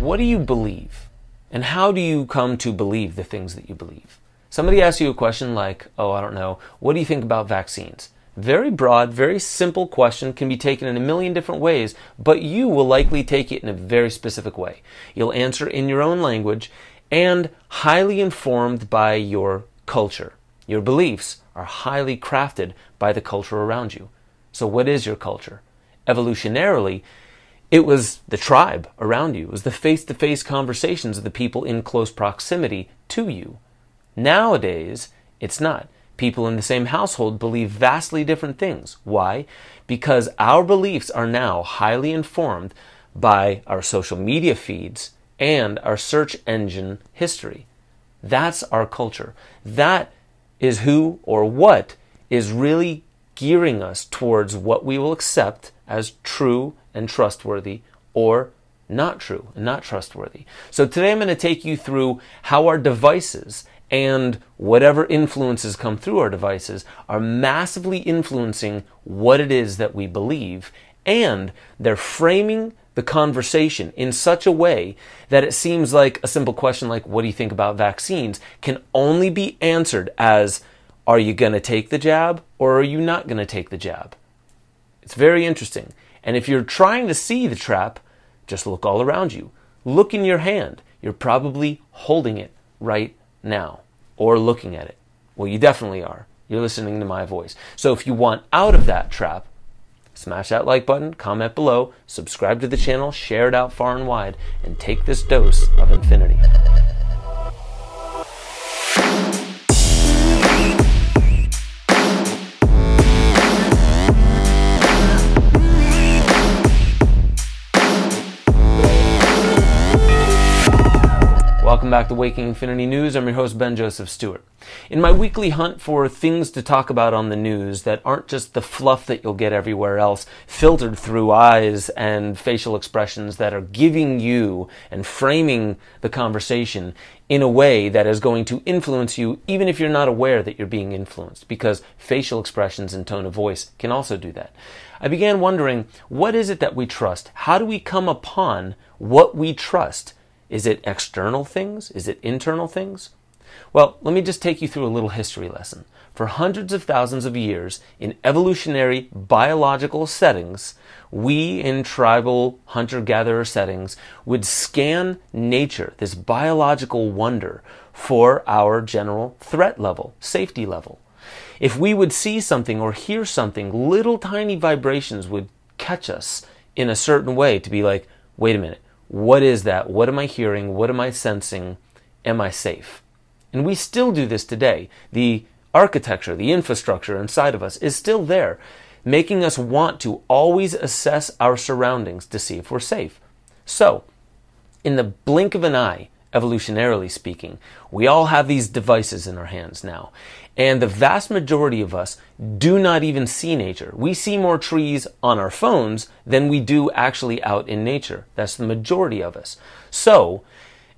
what do you believe? And how do you come to believe the things that you believe? Somebody asks you a question like, oh, I don't know, what do you think about vaccines? Very broad, very simple question, can be taken in a million different ways, but you will likely take it in a very specific way. You'll answer in your own language and highly informed by your culture. Your beliefs are highly crafted by the culture around you. So, what is your culture? Evolutionarily, it was the tribe around you. It was the face to face conversations of the people in close proximity to you. Nowadays, it's not. People in the same household believe vastly different things. Why? Because our beliefs are now highly informed by our social media feeds and our search engine history. That's our culture. That is who or what is really gearing us towards what we will accept as true and trustworthy or not true and not trustworthy. So today I'm going to take you through how our devices and whatever influences come through our devices are massively influencing what it is that we believe and they're framing the conversation in such a way that it seems like a simple question like what do you think about vaccines can only be answered as are you going to take the jab or are you not going to take the jab? It's very interesting. And if you're trying to see the trap, just look all around you. Look in your hand. You're probably holding it right now or looking at it. Well, you definitely are. You're listening to my voice. So if you want out of that trap, smash that like button, comment below, subscribe to the channel, share it out far and wide, and take this dose of infinity. Welcome back to Waking Infinity News. I'm your host, Ben Joseph Stewart. In my weekly hunt for things to talk about on the news that aren't just the fluff that you'll get everywhere else, filtered through eyes and facial expressions that are giving you and framing the conversation in a way that is going to influence you, even if you're not aware that you're being influenced, because facial expressions and tone of voice can also do that. I began wondering, what is it that we trust? How do we come upon what we trust? Is it external things? Is it internal things? Well, let me just take you through a little history lesson. For hundreds of thousands of years, in evolutionary biological settings, we in tribal hunter gatherer settings would scan nature, this biological wonder, for our general threat level, safety level. If we would see something or hear something, little tiny vibrations would catch us in a certain way to be like, wait a minute, what is that? What am I hearing? What am I sensing? Am I safe? And we still do this today. The architecture, the infrastructure inside of us is still there, making us want to always assess our surroundings to see if we're safe. So, in the blink of an eye, evolutionarily speaking, we all have these devices in our hands now. And the vast majority of us do not even see nature. We see more trees on our phones than we do actually out in nature. That's the majority of us. So,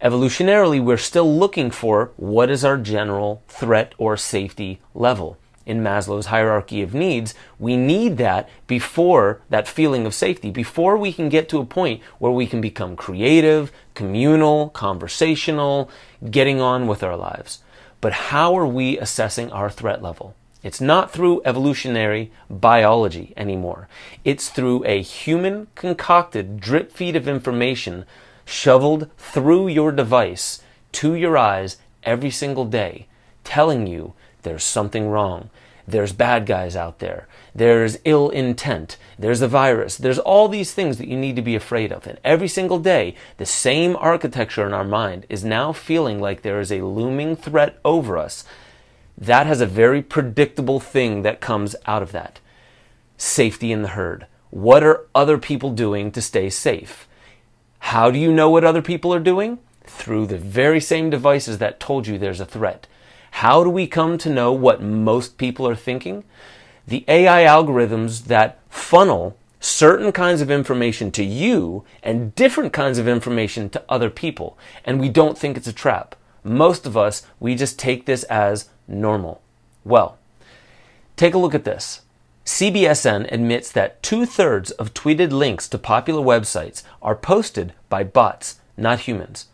evolutionarily, we're still looking for what is our general threat or safety level. In Maslow's hierarchy of needs, we need that before that feeling of safety, before we can get to a point where we can become creative, communal, conversational, getting on with our lives. But how are we assessing our threat level? It's not through evolutionary biology anymore. It's through a human concocted drip feed of information shoveled through your device to your eyes every single day, telling you there's something wrong. There's bad guys out there. There's ill intent. There's a virus. There's all these things that you need to be afraid of. And every single day, the same architecture in our mind is now feeling like there is a looming threat over us. That has a very predictable thing that comes out of that safety in the herd. What are other people doing to stay safe? How do you know what other people are doing? Through the very same devices that told you there's a threat. How do we come to know what most people are thinking? The AI algorithms that funnel certain kinds of information to you and different kinds of information to other people. And we don't think it's a trap. Most of us, we just take this as normal. Well, take a look at this. CBSN admits that two thirds of tweeted links to popular websites are posted by bots, not humans.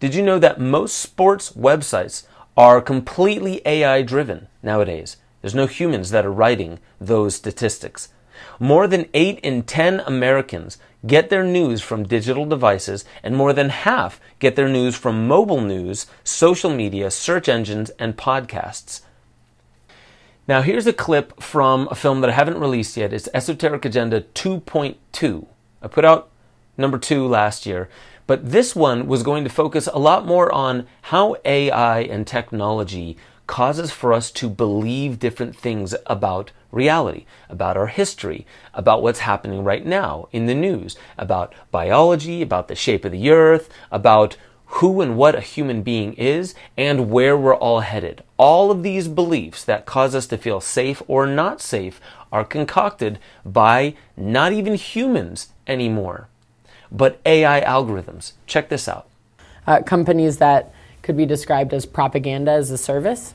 Did you know that most sports websites are completely AI driven nowadays? There's no humans that are writing those statistics. More than 8 in 10 Americans get their news from digital devices, and more than half get their news from mobile news, social media, search engines, and podcasts. Now, here's a clip from a film that I haven't released yet. It's Esoteric Agenda 2.2. I put out number two last year, but this one was going to focus a lot more on how AI and technology causes for us to believe different things about reality, about our history, about what's happening right now in the news, about biology, about the shape of the earth, about who and what a human being is, and where we're all headed. All of these beliefs that cause us to feel safe or not safe are concocted by not even humans anymore, but AI algorithms. Check this out. Uh, companies that could be described as propaganda as a service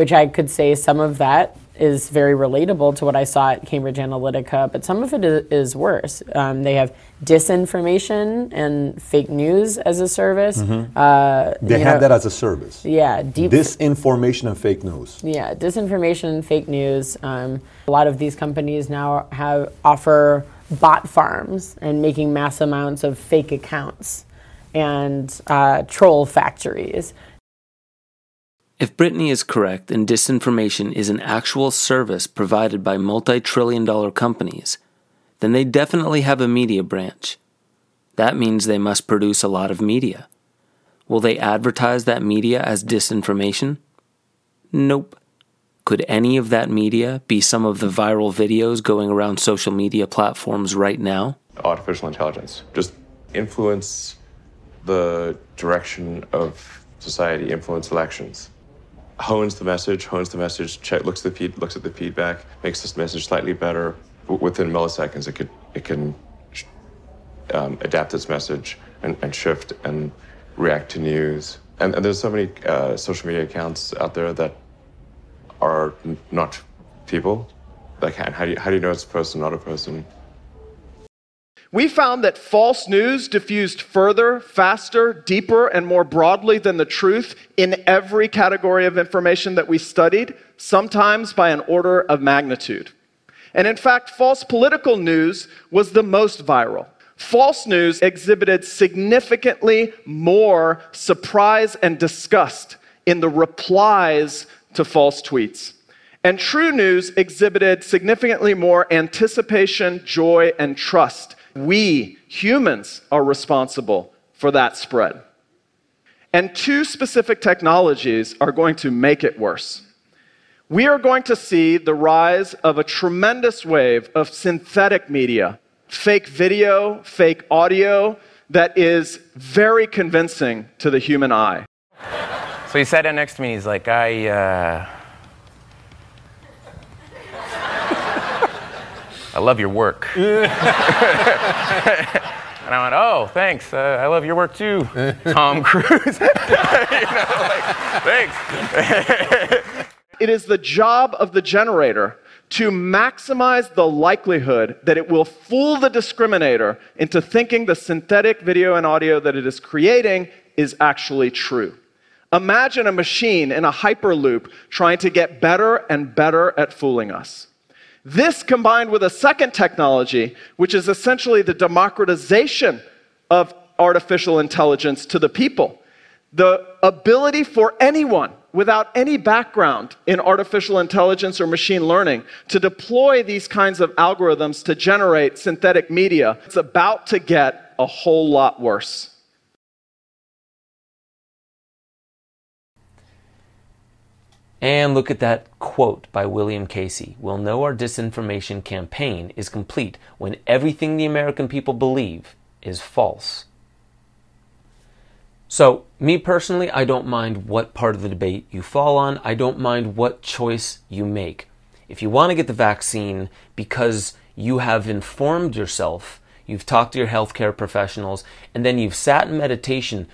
which I could say some of that is very relatable to what I saw at Cambridge Analytica, but some of it is worse. Um, they have disinformation and fake news as a service. Mm-hmm. Uh, they have know, that as a service. Yeah, deep disinformation and fake news. Yeah, disinformation and fake news. Um, a lot of these companies now have offer bot farms and making mass amounts of fake accounts and uh, troll factories. If Brittany is correct and disinformation is an actual service provided by multi trillion dollar companies, then they definitely have a media branch. That means they must produce a lot of media. Will they advertise that media as disinformation? Nope. Could any of that media be some of the viral videos going around social media platforms right now? Artificial intelligence. Just influence the direction of society, influence elections hones the message, hones the message, check, looks at the feed, looks at the feedback, makes this message slightly better. Within milliseconds, it could it can um, adapt its message and, and, shift and react to news. And, and there's so many uh, social media accounts out there that are not people. Like, how do you, how do you know it's a person, not a person? We found that false news diffused further, faster, deeper, and more broadly than the truth in every category of information that we studied, sometimes by an order of magnitude. And in fact, false political news was the most viral. False news exhibited significantly more surprise and disgust in the replies to false tweets. And true news exhibited significantly more anticipation, joy, and trust we, humans, are responsible for that spread. And two specific technologies are going to make it worse. We are going to see the rise of a tremendous wave of synthetic media, fake video, fake audio, that is very convincing to the human eye. So he sat down next to me. He's like, I, uh, I love your work. and I went, oh, thanks. Uh, I love your work too, Tom Cruise. you know, like, thanks. it is the job of the generator to maximize the likelihood that it will fool the discriminator into thinking the synthetic video and audio that it is creating is actually true. Imagine a machine in a hyperloop trying to get better and better at fooling us. This combined with a second technology, which is essentially the democratization of artificial intelligence to the people. The ability for anyone without any background in artificial intelligence or machine learning to deploy these kinds of algorithms to generate synthetic media, it's about to get a whole lot worse. And look at that quote by William Casey. We'll know our disinformation campaign is complete when everything the American people believe is false. So, me personally, I don't mind what part of the debate you fall on. I don't mind what choice you make. If you want to get the vaccine because you have informed yourself, you've talked to your healthcare professionals, and then you've sat in meditation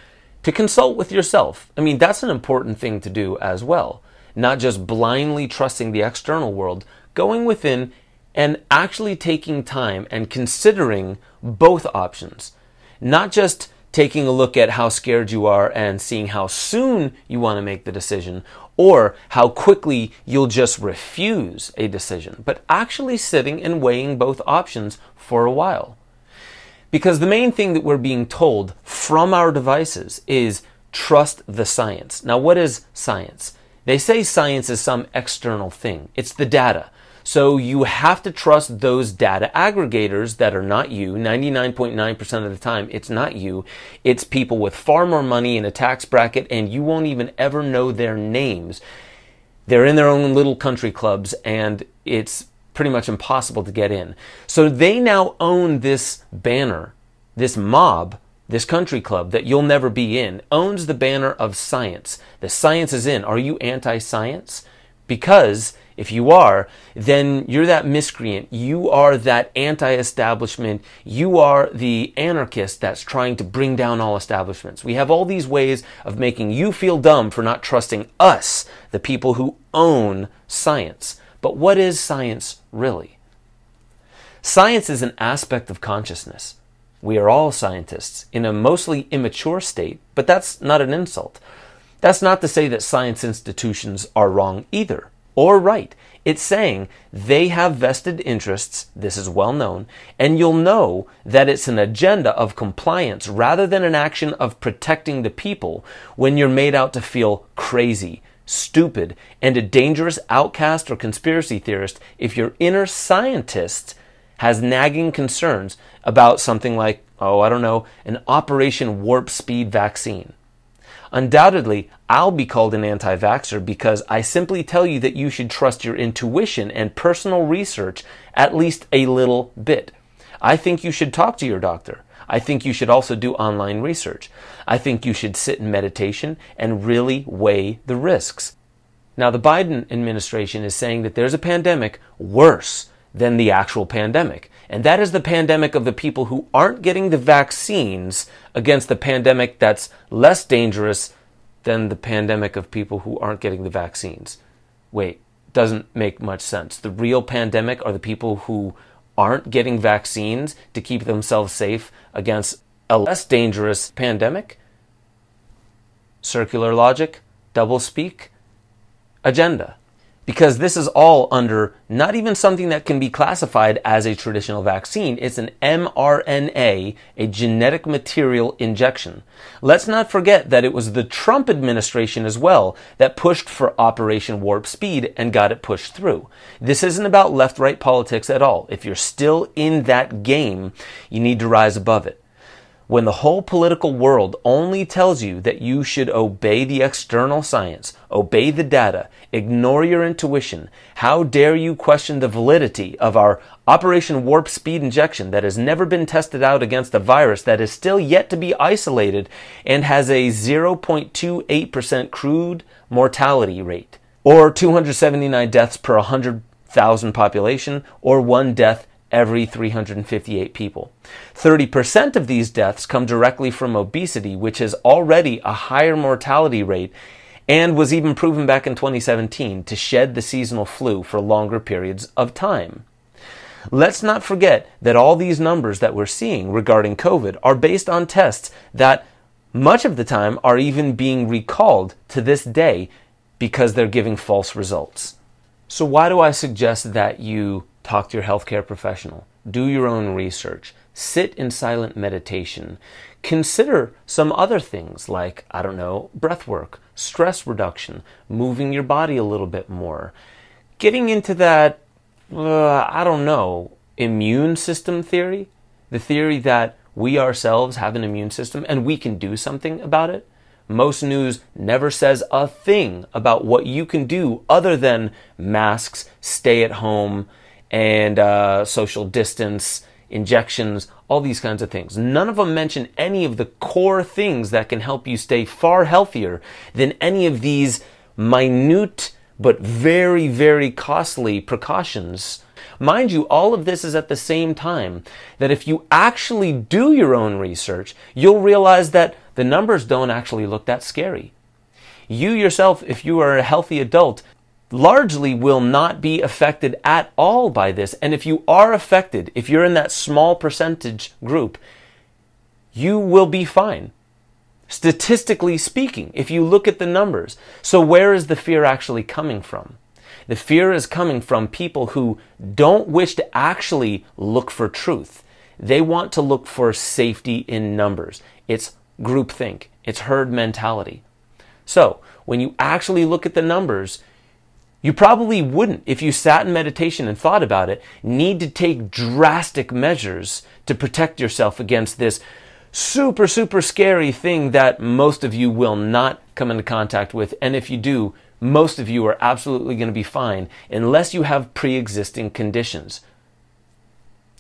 to consult with yourself. I mean, that's an important thing to do as well not just blindly trusting the external world, going within and actually taking time and considering both options. Not just taking a look at how scared you are and seeing how soon you want to make the decision, or how quickly you'll just refuse a decision, but actually sitting and weighing both options for a while. Because the main thing that we're being told from our devices is trust the science. Now, what is science? They say science is some external thing. It's the data. So you have to trust those data aggregators that are not you. 99.9% of the time, it's not you. It's people with far more money in a tax bracket, and you won't even ever know their names. They're in their own little country clubs, and it's pretty much impossible to get in. So they now own this banner, this mob, this country club that you'll never be in, owns the banner of science. The science is in. Are you anti science? Because if you are, then you're that miscreant. You are that anti establishment. You are the anarchist that's trying to bring down all establishments. We have all these ways of making you feel dumb for not trusting us, the people who own science. But what is science really? Science is an aspect of consciousness. We are all scientists in a mostly immature state, but that's not an insult. That's not to say that science institutions are wrong either or right. It's saying they have vested interests, this is well known, and you'll know that it's an agenda of compliance rather than an action of protecting the people when you're made out to feel crazy, stupid, and a dangerous outcast or conspiracy theorist if your inner scientist has nagging concerns about something like, oh, I don't know, an Operation Warp Speed vaccine. Undoubtedly, I'll be called an anti vaxxer because I simply tell you that you should trust your intuition and personal research at least a little bit. I think you should talk to your doctor. I think you should also do online research. I think you should sit in meditation and really weigh the risks. Now, the Biden administration is saying that there's a pandemic worse than the actual pandemic. And that is the pandemic of the people who aren't getting the vaccines against the pandemic that's less dangerous than the pandemic of people who aren't getting the vaccines. Wait, doesn't make much sense. The real pandemic are the people who aren't getting vaccines to keep themselves safe against a less dangerous pandemic? Circular logic, double speak, agenda because this is all under not even something that can be classified as a traditional vaccine. It's an mRNA, a genetic material injection. Let's not forget that it was the Trump administration as well that pushed for Operation Warp Speed and got it pushed through. This isn't about left right politics at all. If you're still in that game, you need to rise above it when the whole political world only tells you that you should obey the external science, obey the data, ignore your intuition, how dare you question the validity of our Operation Warp Speed injection that has never been tested out against a virus that is still yet to be isolated and has a 0.28% crude mortality rate, or 279 deaths per 100,000 population, or one death every 358 people. 30% of these deaths come directly from obesity, which is already a higher mortality rate and was even proven back in 2017 to shed the seasonal flu for longer periods of time. Let's not forget that all these numbers that we're seeing regarding COVID are based on tests that much of the time are even being recalled to this day because they're giving false results. So, why do I suggest that you Talk to your healthcare professional. Do your own research. Sit in silent meditation. Consider some other things like, I don't know, breath work, stress reduction, moving your body a little bit more. Getting into that, uh, I don't know, immune system theory, the theory that we ourselves have an immune system and we can do something about it. Most news never says a thing about what you can do other than masks, stay at home, and uh, social distance, injections, all these kinds of things. None of them mention any of the core things that can help you stay far healthier than any of these minute but very, very costly precautions. Mind you, all of this is at the same time that if you actually do your own research, you'll realize that the numbers don't actually look that scary. You yourself, if you are a healthy adult, largely will not be affected at all by this. And if you are affected, if you're in that small percentage group, you will be fine. Statistically speaking, if you look at the numbers. So, where is the fear actually coming from? The fear is coming from people who don't wish to actually look for truth. They want to look for safety in numbers. It's groupthink, it's herd mentality. So, when you actually look at the numbers, you probably wouldn't, if you sat in meditation and thought about it, need to take drastic measures to protect yourself against this super, super scary thing that most of you will not come into contact with. And if you do, most of you are absolutely going to be fine unless you have pre existing conditions.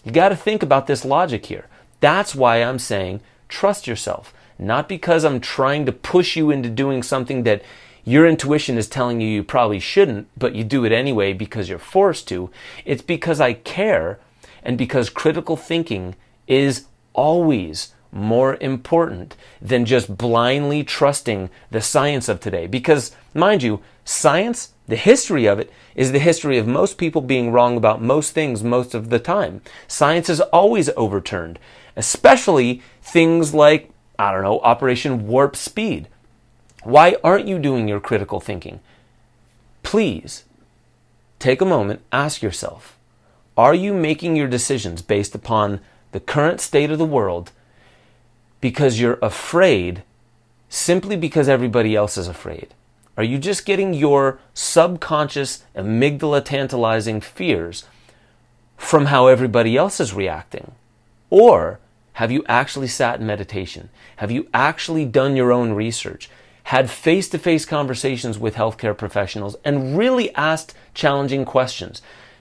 You got to think about this logic here. That's why I'm saying trust yourself. Not because I'm trying to push you into doing something that your intuition is telling you you probably shouldn't, but you do it anyway because you're forced to. It's because I care and because critical thinking is always more important than just blindly trusting the science of today. Because, mind you, science, the history of it, is the history of most people being wrong about most things most of the time. Science is always overturned, especially things like, I don't know, Operation Warp Speed. Why aren't you doing your critical thinking? Please take a moment, ask yourself, are you making your decisions based upon the current state of the world because you're afraid simply because everybody else is afraid? Are you just getting your subconscious amygdala tantalizing fears from how everybody else is reacting? Or have you actually sat in meditation? Have you actually done your own research? Had face to face conversations with healthcare professionals and really asked challenging questions?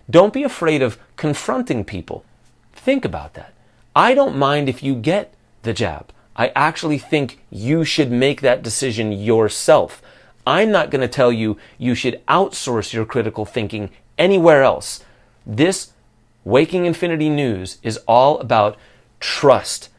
Don't be afraid of confronting people. Think about that. I don't mind if you get the jab. I actually think you should make that decision yourself. I'm not going to tell you you should outsource your critical thinking anywhere else. This Waking Infinity News is all about trust.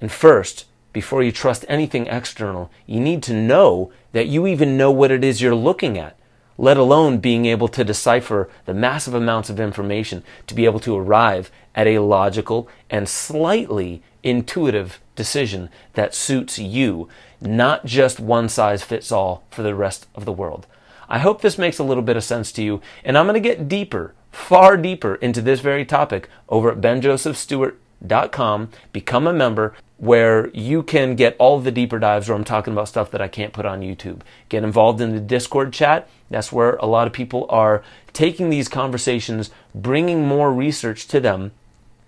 And first, before you trust anything external, you need to know that you even know what it is you're looking at, let alone being able to decipher the massive amounts of information to be able to arrive at a logical and slightly intuitive decision that suits you, not just one size fits all for the rest of the world. I hope this makes a little bit of sense to you, and I'm going to get deeper, far deeper into this very topic over at benjosephstewart.com. Become a member where you can get all the deeper dives where I'm talking about stuff that I can't put on YouTube. Get involved in the Discord chat. That's where a lot of people are taking these conversations, bringing more research to them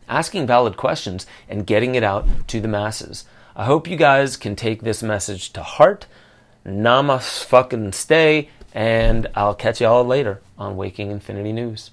asking valid questions, and getting it out to the masses. I hope you guys can take this message to heart. Namas fucking stay, and I'll catch y'all later on Waking Infinity News.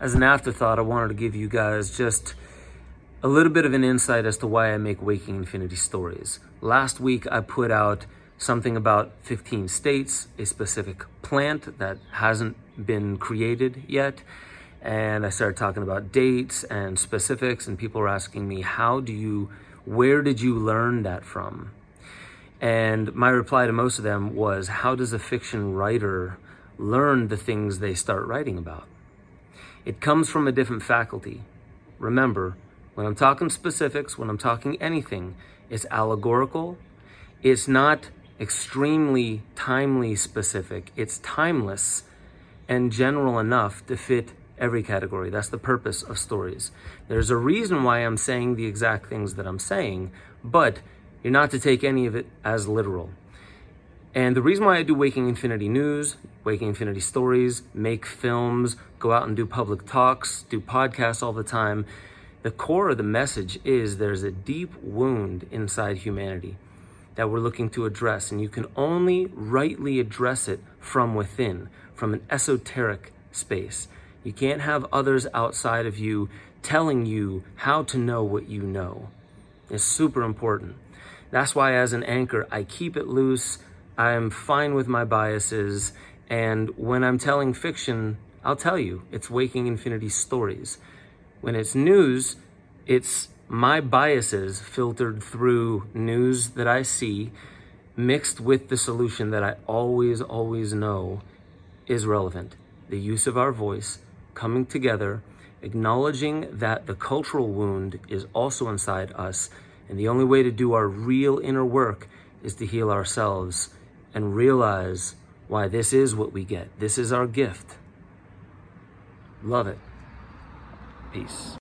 As an afterthought, I wanted to give you guys just a little bit of an insight as to why I make Waking Infinity stories. Last week, I put out something about 15 states, a specific plant that hasn't been created yet. And I started talking about dates and specifics, and people were asking me, How do you, where did you learn that from? And my reply to most of them was, How does a fiction writer learn the things they start writing about? It comes from a different faculty. Remember, when I'm talking specifics, when I'm talking anything, it's allegorical. It's not extremely timely specific. It's timeless and general enough to fit every category. That's the purpose of stories. There's a reason why I'm saying the exact things that I'm saying, but you're not to take any of it as literal. And the reason why I do Waking Infinity News, Waking Infinity Stories, make films, go out and do public talks, do podcasts all the time, the core of the message is there's a deep wound inside humanity that we're looking to address. And you can only rightly address it from within, from an esoteric space. You can't have others outside of you telling you how to know what you know. It's super important. That's why, as an anchor, I keep it loose. I'm fine with my biases And when I'm telling fiction, I'll tell you, it's Waking Infinity stories. When it's news, it's my biases filtered through news that I see, mixed with the solution that I always, always know is relevant. The use of our voice, coming together, acknowledging that the cultural wound is also inside us, and the only way to do our real inner work is to heal ourselves and realize why this is what we get. This is our gift. Love it. Peace.